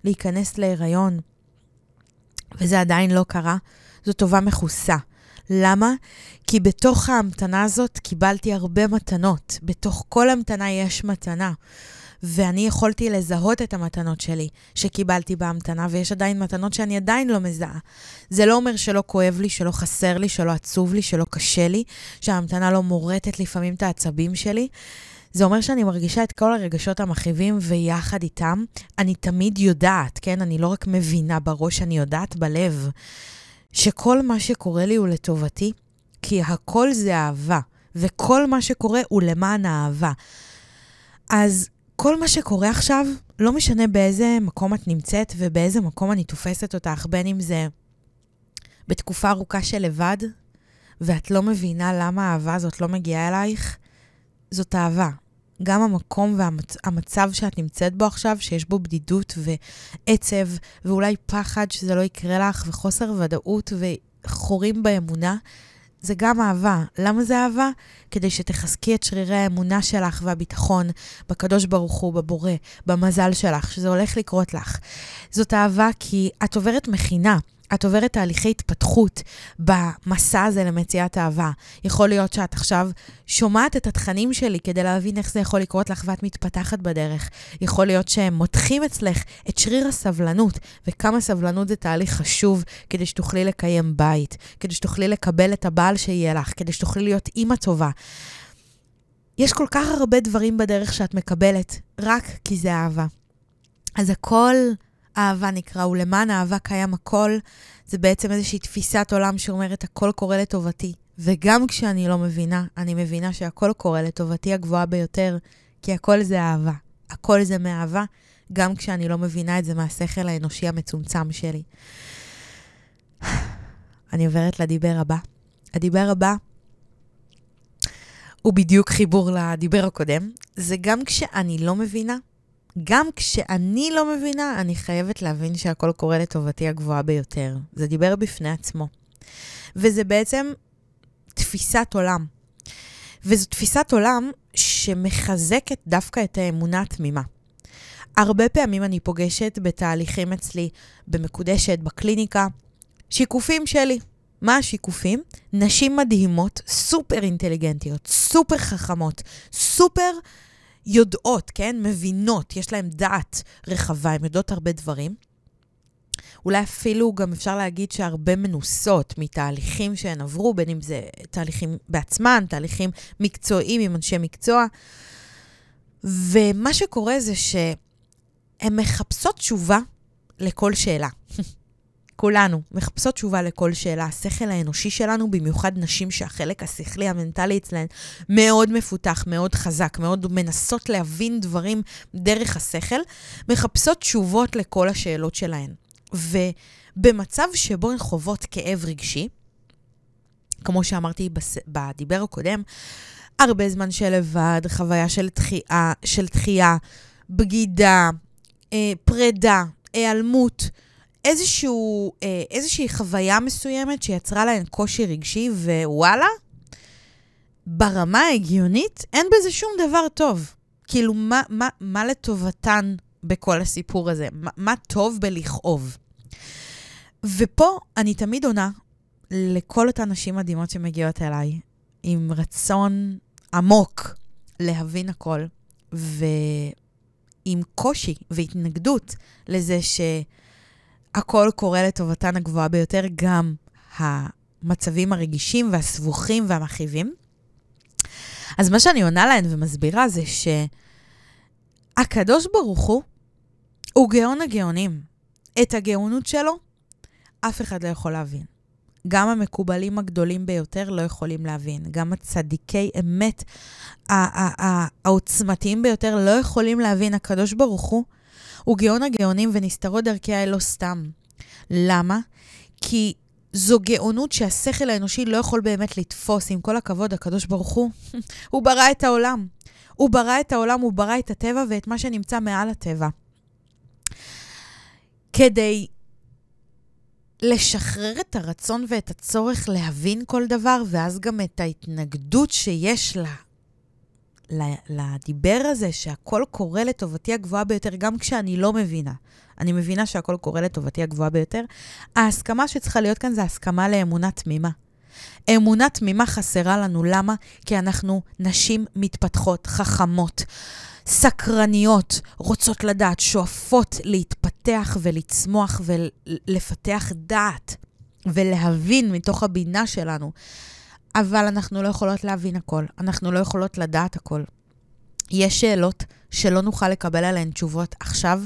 להיכנס להיריון, וזה עדיין לא קרה, זו טובה מכוסה. למה? כי בתוך ההמתנה הזאת קיבלתי הרבה מתנות. בתוך כל המתנה יש מתנה. ואני יכולתי לזהות את המתנות שלי שקיבלתי בהמתנה, ויש עדיין מתנות שאני עדיין לא מזהה. זה לא אומר שלא כואב לי, שלא חסר לי, שלא עצוב לי, שלא קשה לי, שההמתנה לא מורטת לפעמים את העצבים שלי. זה אומר שאני מרגישה את כל הרגשות המכאיבים, ויחד איתם, אני תמיד יודעת, כן? אני לא רק מבינה בראש, אני יודעת בלב, שכל מה שקורה לי הוא לטובתי, כי הכל זה אהבה, וכל מה שקורה הוא למען האהבה. אז כל מה שקורה עכשיו, לא משנה באיזה מקום את נמצאת ובאיזה מקום אני תופסת אותך, בין אם זה בתקופה ארוכה של לבד, ואת לא מבינה למה האהבה הזאת לא מגיעה אלייך, זאת אהבה. גם המקום והמצב שאת נמצאת בו עכשיו, שיש בו בדידות ועצב, ואולי פחד שזה לא יקרה לך, וחוסר ודאות וחורים באמונה, זה גם אהבה. למה זה אהבה? כדי שתחזקי את שרירי האמונה שלך והביטחון בקדוש ברוך הוא, בבורא, במזל שלך, שזה הולך לקרות לך. זאת אהבה כי את עוברת מכינה. את עוברת תהליכי התפתחות במסע הזה למציאת אהבה. יכול להיות שאת עכשיו שומעת את התכנים שלי כדי להבין איך זה יכול לקרות לך ואת מתפתחת בדרך. יכול להיות שהם מותחים אצלך את שריר הסבלנות, וכמה סבלנות זה תהליך חשוב כדי שתוכלי לקיים בית, כדי שתוכלי לקבל את הבעל שיהיה לך, כדי שתוכלי להיות אימא טובה. יש כל כך הרבה דברים בדרך שאת מקבלת, רק כי זה אהבה. אז הכל אהבה נקרא, ולמען אהבה קיים הכל. זה בעצם איזושהי תפיסת עולם שאומרת, הכל קורה לטובתי. וגם כשאני לא מבינה, אני מבינה שהכל קורה לטובתי הגבוהה ביותר, כי הכל זה אהבה. הכל זה מאהבה, גם כשאני לא מבינה את זה מהשכל האנושי המצומצם שלי. אני עוברת לדיבר הבא. הדיבר הבא הוא בדיוק חיבור לדיבר הקודם. זה גם כשאני לא מבינה, גם כשאני לא מבינה, אני חייבת להבין שהכל קורה לטובתי הגבוהה ביותר. זה דיבר בפני עצמו. וזה בעצם תפיסת עולם. וזו תפיסת עולם שמחזקת דווקא את האמונה התמימה. הרבה פעמים אני פוגשת בתהליכים אצלי, במקודשת, בקליניקה, שיקופים שלי. מה השיקופים? נשים מדהימות, סופר אינטליגנטיות, סופר חכמות, סופר יודעות, כן? מבינות, יש להן דעת רחבה, הן יודעות הרבה דברים. אולי אפילו גם אפשר להגיד שהרבה מנוסות מתהליכים שהן עברו, בין אם זה תהליכים בעצמן, תהליכים מקצועיים עם אנשי מקצוע. ומה שקורה זה שהן מחפשות תשובה לכל שאלה. כולנו מחפשות תשובה לכל שאלה. השכל האנושי שלנו, במיוחד נשים שהחלק השכלי המנטלי אצלהן מאוד מפותח, מאוד חזק, מאוד מנסות להבין דברים דרך השכל, מחפשות תשובות לכל השאלות שלהן. ובמצב שבו הן חוות כאב רגשי, כמו שאמרתי בס... בדיבר הקודם, הרבה זמן של לבד, חוויה של דחייה, של דחייה בגידה, אה, פרידה, היעלמות, איזשהו, אה, איזושהי חוויה מסוימת שיצרה להן קושי רגשי, ווואלה, ברמה ההגיונית אין בזה שום דבר טוב. כאילו, מה, מה, מה לטובתן בכל הסיפור הזה? מה, מה טוב בלכאוב? ופה אני תמיד עונה לכל אותן נשים מדהימות שמגיעות אליי, עם רצון עמוק להבין הכל, ועם קושי והתנגדות לזה ש... הכל קורה לטובתן הגבוהה ביותר, גם המצבים הרגישים והסבוכים והמכאיבים. אז מה שאני עונה להן ומסבירה זה שהקדוש ברוך הוא, הוא גאון הגאונים. את הגאונות שלו אף אחד לא יכול להבין. גם המקובלים הגדולים ביותר לא יכולים להבין. גם הצדיקי אמת העוצמתיים ביותר לא יכולים להבין. הקדוש ברוך הוא הוא גאון הגאונים ונסתרות דרכיה לא סתם. למה? כי זו גאונות שהשכל האנושי לא יכול באמת לתפוס. עם כל הכבוד, הקדוש ברוך הוא, הוא ברא את העולם. הוא ברא את העולם, הוא ברא את הטבע ואת מה שנמצא מעל הטבע. כדי לשחרר את הרצון ואת הצורך להבין כל דבר, ואז גם את ההתנגדות שיש לה לדיבר הזה שהכל קורה לטובתי הגבוהה ביותר, גם כשאני לא מבינה. אני מבינה שהכל קורה לטובתי הגבוהה ביותר. ההסכמה שצריכה להיות כאן זה הסכמה לאמונה תמימה. אמונה תמימה חסרה לנו. למה? כי אנחנו נשים מתפתחות, חכמות, סקרניות, רוצות לדעת, שואפות להתפתח ולצמוח ולפתח דעת ולהבין מתוך הבינה שלנו. אבל אנחנו לא יכולות להבין הכל, אנחנו לא יכולות לדעת הכל. יש שאלות שלא נוכל לקבל עליהן תשובות עכשיו,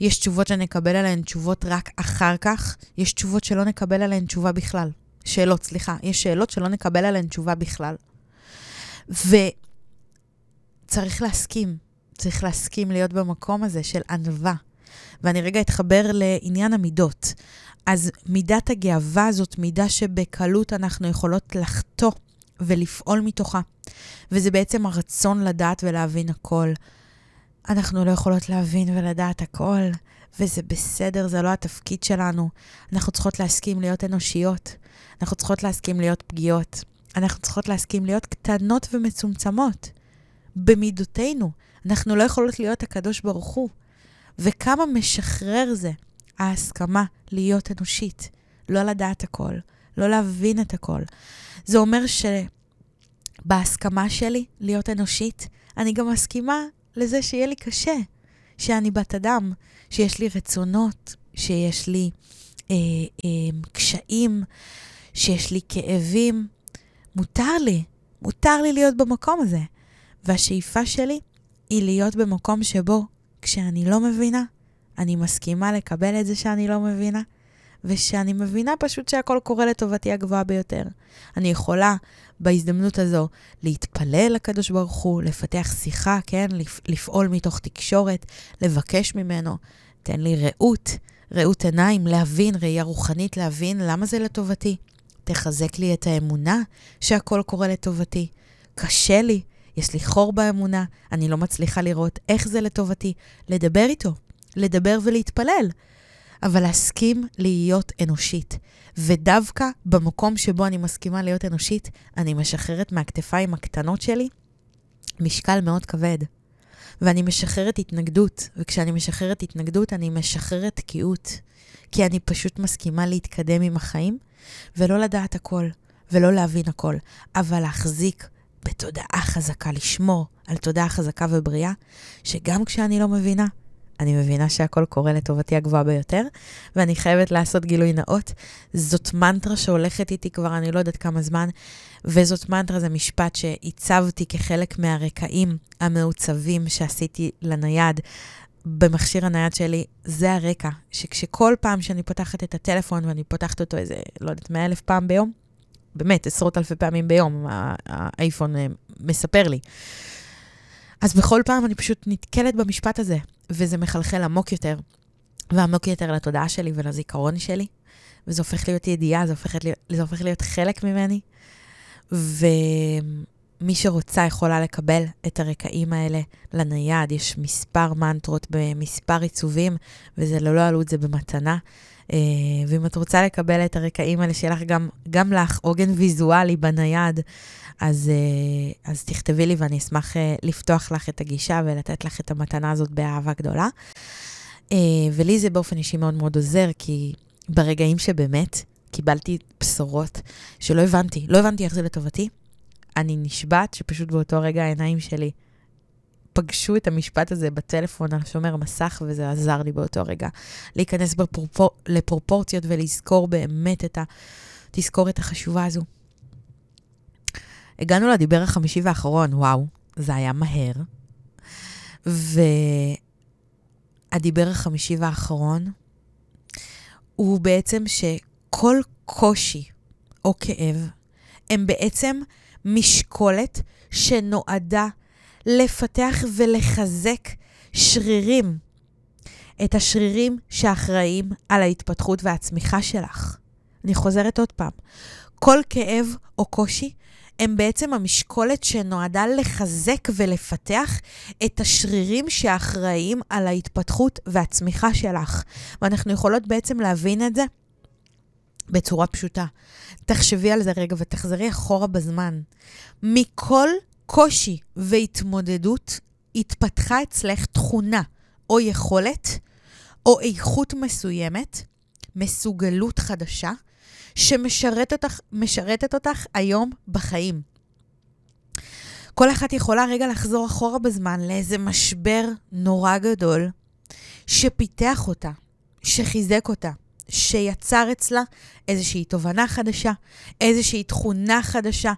יש תשובות שנקבל עליהן תשובות רק אחר כך, יש תשובות שלא נקבל עליהן תשובה בכלל. שאלות, סליחה, יש שאלות שלא נקבל עליהן תשובה בכלל. וצריך להסכים, צריך להסכים להיות במקום הזה של ענווה. ואני רגע אתחבר לעניין המידות. אז מידת הגאווה זאת מידה שבקלות אנחנו יכולות לחטוא ולפעול מתוכה. וזה בעצם הרצון לדעת ולהבין הכל. אנחנו לא יכולות להבין ולדעת הכל, וזה בסדר, זה לא התפקיד שלנו. אנחנו צריכות להסכים להיות אנושיות. אנחנו צריכות להסכים להיות פגיעות. אנחנו צריכות להסכים להיות קטנות ומצומצמות. במידותינו. אנחנו לא יכולות להיות הקדוש ברוך הוא. וכמה משחרר זה, ההסכמה להיות אנושית. לא לדעת הכל, לא להבין את הכל. זה אומר שבהסכמה שלי להיות אנושית, אני גם מסכימה לזה שיהיה לי קשה, שאני בת אדם, שיש לי רצונות, שיש לי אה, אה, קשיים, שיש לי כאבים. מותר לי, מותר לי להיות במקום הזה. והשאיפה שלי היא להיות במקום שבו כשאני לא מבינה, אני מסכימה לקבל את זה שאני לא מבינה, ושאני מבינה פשוט שהכל קורה לטובתי הגבוהה ביותר. אני יכולה בהזדמנות הזו להתפלל לקדוש ברוך הוא, לפתח שיחה, כן? לפעול מתוך תקשורת, לבקש ממנו, תן לי ראות, ראות עיניים, להבין, ראייה רוחנית, להבין למה זה לטובתי. תחזק לי את האמונה שהכל קורה לטובתי. קשה לי, יש לי חור באמונה, אני לא מצליחה לראות איך זה לטובתי. לדבר איתו, לדבר ולהתפלל. אבל להסכים להיות אנושית. ודווקא במקום שבו אני מסכימה להיות אנושית, אני משחררת מהכתפיים הקטנות שלי משקל מאוד כבד. ואני משחררת התנגדות, וכשאני משחררת התנגדות, אני משחררת תקיעות. כי אני פשוט מסכימה להתקדם עם החיים, ולא לדעת הכל, ולא להבין הכל, אבל להחזיק בתודעה חזקה, לשמור על תודעה חזקה ובריאה, שגם כשאני לא מבינה, אני מבינה שהכל קורה לטובתי הגבוהה ביותר, ואני חייבת לעשות גילוי נאות. זאת מנטרה שהולכת איתי כבר אני לא יודעת כמה זמן, וזאת מנטרה, זה משפט שהצבתי כחלק מהרקעים המעוצבים שעשיתי לנייד. במכשיר הנייד שלי, זה הרקע, שכשכל פעם שאני פותחת את הטלפון ואני פותחת אותו איזה, לא יודעת, מאה אלף פעם ביום, באמת, עשרות אלפי פעמים ביום, האייפון אה, מספר לי. אז בכל פעם אני פשוט נתקלת במשפט הזה, וזה מחלחל עמוק יותר, ועמוק יותר לתודעה שלי ולזיכרון שלי, וזה הופך להיות ידיעה, זה הופך להיות, זה הופך להיות חלק ממני, ומי שרוצה יכולה לקבל את הרקעים האלה לנייד. יש מספר מנטרות במספר עיצובים, וזה ללא עלות, זה במתנה. אה, ואם את רוצה לקבל את הרקעים האלה, שיהיה לך גם, גם לך עוגן ויזואלי בנייד, אז, אה, אז תכתבי לי ואני אשמח אה, לפתוח לך את הגישה ולתת לך את המתנה הזאת באהבה גדולה. ולי זה באופן אישי מאוד מאוד עוזר, כי ברגעים שבאמת קיבלתי בשורות שלא הבנתי, לא הבנתי איך זה לטובתי, אני נשבעת שפשוט באותו רגע העיניים שלי פגשו את המשפט הזה בטלפון על שומר מסך, וזה עזר לי באותו רגע להיכנס בפרופור... לפרופורציות ולזכור באמת את התזכורת החשובה הזו. הגענו לדיבר החמישי והאחרון, וואו, זה היה מהר. והדיבר החמישי והאחרון הוא בעצם שכל קושי או כאב הם בעצם משקולת שנועדה לפתח ולחזק שרירים. את השרירים שאחראים על ההתפתחות והצמיחה שלך. אני חוזרת עוד פעם. כל כאב או קושי הם בעצם המשקולת שנועדה לחזק ולפתח את השרירים שאחראים על ההתפתחות והצמיחה שלך. ואנחנו יכולות בעצם להבין את זה בצורה פשוטה. תחשבי על זה רגע ותחזרי אחורה בזמן. מכל קושי והתמודדות התפתחה אצלך תכונה או יכולת או איכות מסוימת, מסוגלות חדשה, שמשרתת אותך, אותך היום בחיים. כל אחת יכולה רגע לחזור אחורה בזמן לאיזה משבר נורא גדול, שפיתח אותה, שחיזק אותה, שיצר אצלה איזושהי תובנה חדשה, איזושהי תכונה חדשה,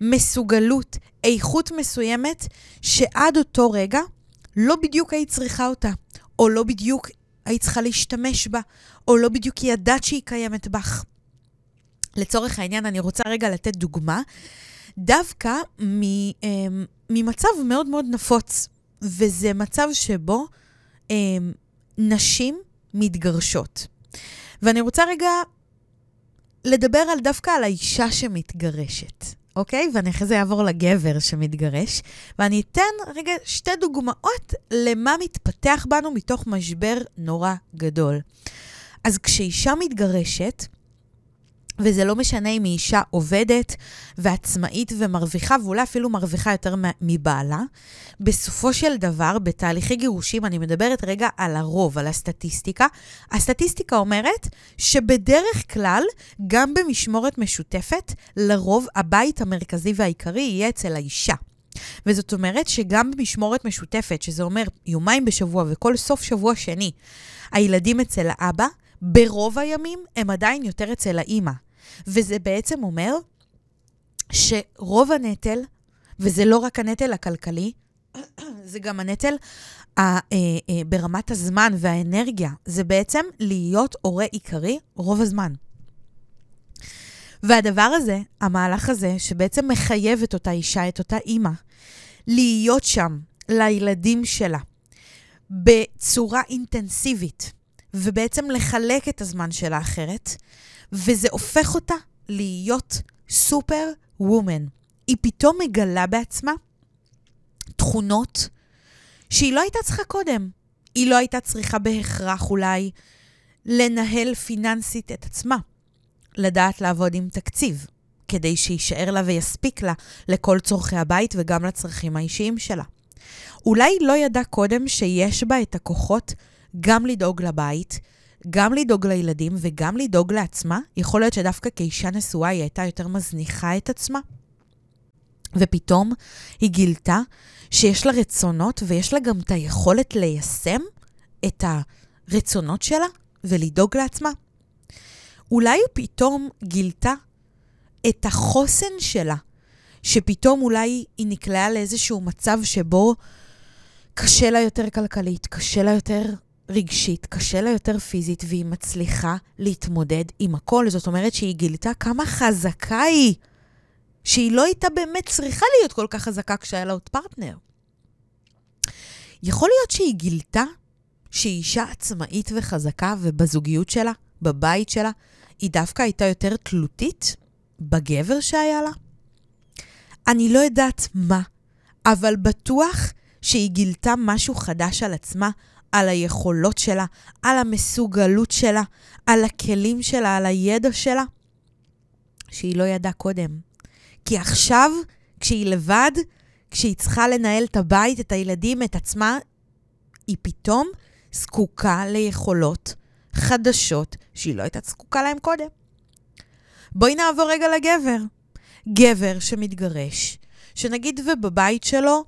מסוגלות, איכות מסוימת, שעד אותו רגע לא בדיוק היית צריכה אותה, או לא בדיוק היית צריכה להשתמש בה, או לא בדיוק ידעת שהיא קיימת בך. לצורך העניין, אני רוצה רגע לתת דוגמה, דווקא אמ, ממצב מאוד מאוד נפוץ, וזה מצב שבו אמ, נשים מתגרשות. ואני רוצה רגע לדבר על דווקא על האישה שמתגרשת. אוקיי? ואני אחרי זה אעבור לגבר שמתגרש, ואני אתן רגע שתי דוגמאות למה מתפתח בנו מתוך משבר נורא גדול. אז כשאישה מתגרשת, וזה לא משנה אם היא אישה עובדת ועצמאית ומרוויחה, ואולי אפילו מרוויחה יותר מבעלה. בסופו של דבר, בתהליכי גירושים, אני מדברת רגע על הרוב, על הסטטיסטיקה. הסטטיסטיקה אומרת שבדרך כלל, גם במשמורת משותפת, לרוב הבית המרכזי והעיקרי יהיה אצל האישה. וזאת אומרת שגם במשמורת משותפת, שזה אומר יומיים בשבוע וכל סוף שבוע שני, הילדים אצל האבא, ברוב הימים הם עדיין יותר אצל האימא. וזה בעצם אומר שרוב הנטל, וזה לא רק הנטל הכלכלי, זה גם הנטל ה, אה, אה, ברמת הזמן והאנרגיה, זה בעצם להיות הורה עיקרי רוב הזמן. והדבר הזה, המהלך הזה, שבעצם מחייב את אותה אישה, את אותה אימא, להיות שם לילדים שלה בצורה אינטנסיבית, ובעצם לחלק את הזמן שלה אחרת, וזה הופך אותה להיות סופר וומן. היא פתאום מגלה בעצמה תכונות שהיא לא הייתה צריכה קודם. היא לא הייתה צריכה בהכרח אולי לנהל פיננסית את עצמה, לדעת לעבוד עם תקציב, כדי שיישאר לה ויספיק לה לכל צורכי הבית וגם לצרכים האישיים שלה. אולי לא ידעה קודם שיש בה את הכוחות גם לדאוג לבית, גם לדאוג לילדים וגם לדאוג לעצמה, יכול להיות שדווקא כאישה נשואה היא הייתה יותר מזניחה את עצמה. ופתאום היא גילתה שיש לה רצונות ויש לה גם את היכולת ליישם את הרצונות שלה ולדאוג לעצמה. אולי פתאום גילתה את החוסן שלה, שפתאום אולי היא נקלעה לאיזשהו מצב שבו קשה לה יותר כלכלית, קשה לה יותר רגשית, קשה לה יותר פיזית, והיא מצליחה להתמודד עם הכל. זאת אומרת שהיא גילתה כמה חזקה היא, שהיא לא הייתה באמת צריכה להיות כל כך חזקה כשהיה לה עוד פרטנר. יכול להיות שהיא גילתה שהיא אישה עצמאית וחזקה, ובזוגיות שלה, בבית שלה, היא דווקא הייתה יותר תלותית בגבר שהיה לה? אני לא יודעת מה, אבל bטוח שהיא גילתה משהו חדש על עצמה, על היכולות שלה, על המסוגלות שלה, על הכלים שלה, על הידע שלה, שהיא לא ידעה קודם. כי עכשיו, כשהיא לבד, כשהיא צריכה לנהל את הבית, את הילדים, את עצמה, היא פתאום זקוקה ליכולות חדשות שהיא לא הייתה זקוקה להן קודם. בואי נעבור רגע לגבר. גבר שמתגרש, שנגיד ובבית שלו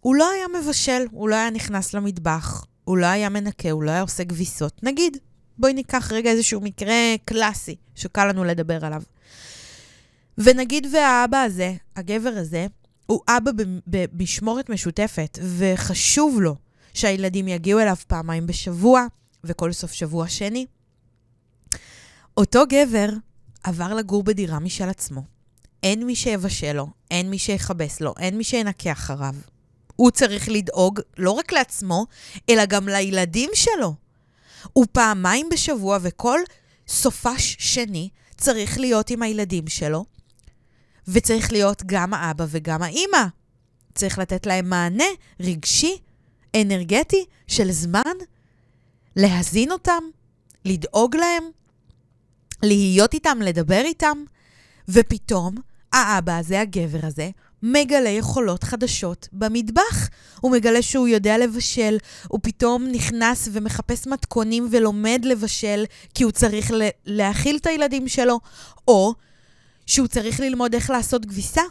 הוא לא היה מבשל, הוא לא היה נכנס למטבח, הוא לא היה מנקה, הוא לא היה עושה כביסות. נגיד, בואי ניקח רגע איזשהו מקרה קלאסי שקל לנו לדבר עליו. ונגיד והאבא הזה, הגבר הזה, הוא אבא במשמורת משותפת, וחשוב לו שהילדים יגיעו אליו פעמיים בשבוע, וכל סוף שבוע שני. אותו גבר עבר לגור בדירה משל עצמו. אין מי שיבשל לו, אין מי שיכבס לו, אין מי שינקה אחריו. הוא צריך לדאוג לא רק לעצמו, אלא גם לילדים שלו. הוא פעמיים בשבוע וכל סופש שני צריך להיות עם הילדים שלו, וצריך להיות גם האבא וגם האימא. צריך לתת להם מענה רגשי, אנרגטי, של זמן, להזין אותם, לדאוג להם, להיות איתם, לדבר איתם, ופתאום האבא הזה, הגבר הזה, מגלה יכולות חדשות במטבח. הוא מגלה שהוא יודע לבשל, הוא פתאום נכנס ומחפש מתכונים ולומד לבשל כי הוא צריך להאכיל את הילדים שלו, או שהוא צריך ללמוד איך לעשות כביסה.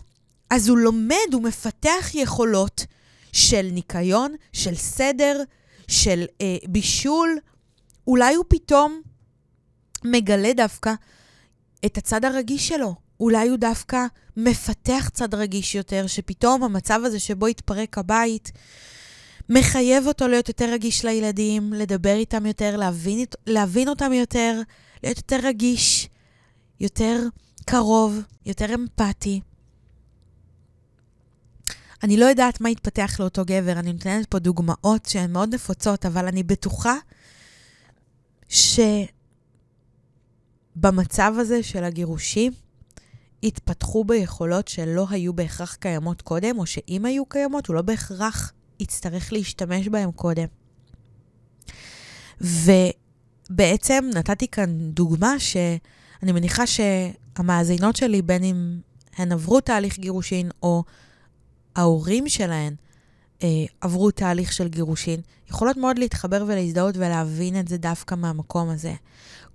אז הוא לומד, הוא מפתח יכולות של ניקיון, של סדר, של אה, בישול. אולי הוא פתאום מגלה דווקא את הצד הרגיש שלו. אולי הוא דווקא מפתח צד רגיש יותר, שפתאום המצב הזה שבו התפרק הבית, מחייב אותו להיות יותר רגיש לילדים, לדבר איתם יותר, להבין, להבין אותם יותר, להיות יותר רגיש, יותר קרוב, יותר אמפתי. אני לא יודעת מה יתפתח לאותו גבר, אני נותנת פה דוגמאות שהן מאוד נפוצות, אבל אני בטוחה שבמצב הזה של הגירושים, התפתחו ביכולות שלא היו בהכרח קיימות קודם, או שאם היו קיימות, הוא לא בהכרח יצטרך להשתמש בהן קודם. ובעצם נתתי כאן דוגמה שאני מניחה שהמאזינות שלי, בין אם הן עברו תהליך גירושין או ההורים שלהן אה, עברו תהליך של גירושין, יכולות מאוד להתחבר ולהזדהות ולהבין את זה דווקא מהמקום הזה.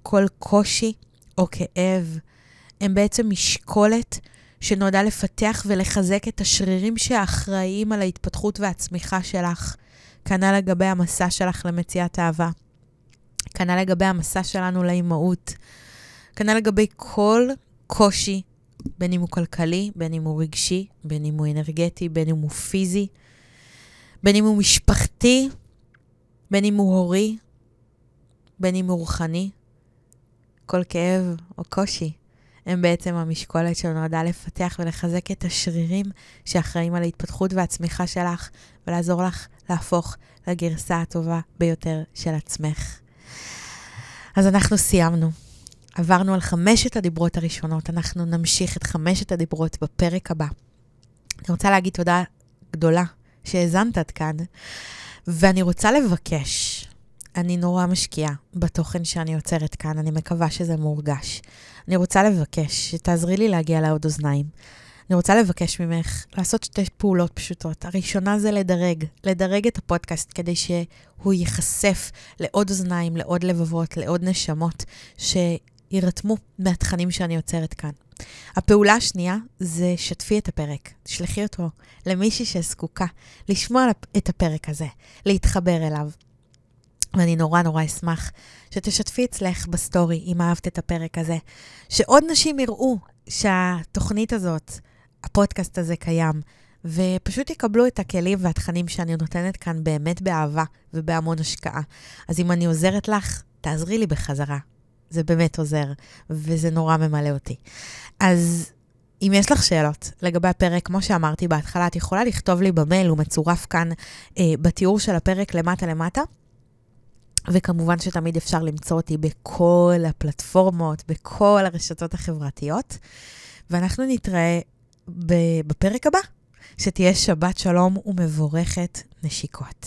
כל קושי או כאב הם בעצם משקולת שנועדה לפתח ולחזק את השרירים שאחראיים על ההתפתחות והצמיחה שלך. כנ"ל לגבי המסע שלך למציאת אהבה. כנ"ל לגבי המסע שלנו לאימהות. כנ"ל לגבי כל קושי בין אם הוא כלכלי, בין אם הוא רגשי, בין אם הוא אנרגטי, בין אם הוא פיזי, בין אם הוא משפחתי, בין אם הוא הורי, בין אם הוא רוחני. כל כאב או קושי הם בעצם המשקולת שנועדה לפתח ולחזק את השרירים שאחראים על ההתפתחות והצמיחה שלך, ולעזור לך להפוך לגרסה הטובה ביותר של עצמך. אז אנחנו סיימנו. עברנו על חמשת הדיברות הראשונות, אנחנו נמשיך את חמשת הדיברות בפרק הבא. אני רוצה להגיד תודה גדולה שהאזנת עד כאן, ואני רוצה לבקש, אני נורא משקיעה בתוכן שאני יוצרת כאן, אני מקווה שזה מורגש. אני רוצה לבקש שתעזרי לי להגיע לעוד אוזניים. אני רוצה לבקש ממך לעשות שתי פעולות פשוטות. הראשונה זה לדרג, לדרג את הפודקאסט כדי שהוא ייחשף לעוד אוזניים, לעוד לבבות, לעוד נשמות, ש... יירתמו מהתכנים שאני יוצרת כאן. הפעולה השנייה זה שתפי את הפרק, תשלחי אותו למישהי שזקוקה לשמוע את הפרק הזה, להתחבר אליו. ואני נורא נורא אשמח שתשתפי אצלך בסטורי, אם אהבת את הפרק הזה, שעוד נשים יראו שהתוכנית הזאת, הפודקאסט הזה קיים, ופשוט יקבלו את הכלים והתכנים שאני נותנת כאן באמת באהבה ובהמון השקעה. אז אם אני עוזרת לך, תעזרי לי בחזרה. זה באמת עוזר, וזה נורא ממלא אותי. אז אם יש לך שאלות לגבי הפרק, כמו שאמרתי בהתחלה, את יכולה לכתוב לי במייל, הוא מצורף כאן אה, בתיאור של הפרק למטה למטה. וכמובן שתמיד אפשר למצוא אותי בכל הפלטפורמות, בכל הרשתות החברתיות. ואנחנו נתראה בפרק הבא. שתהיה שבת שלום ומבורכת נשיקות.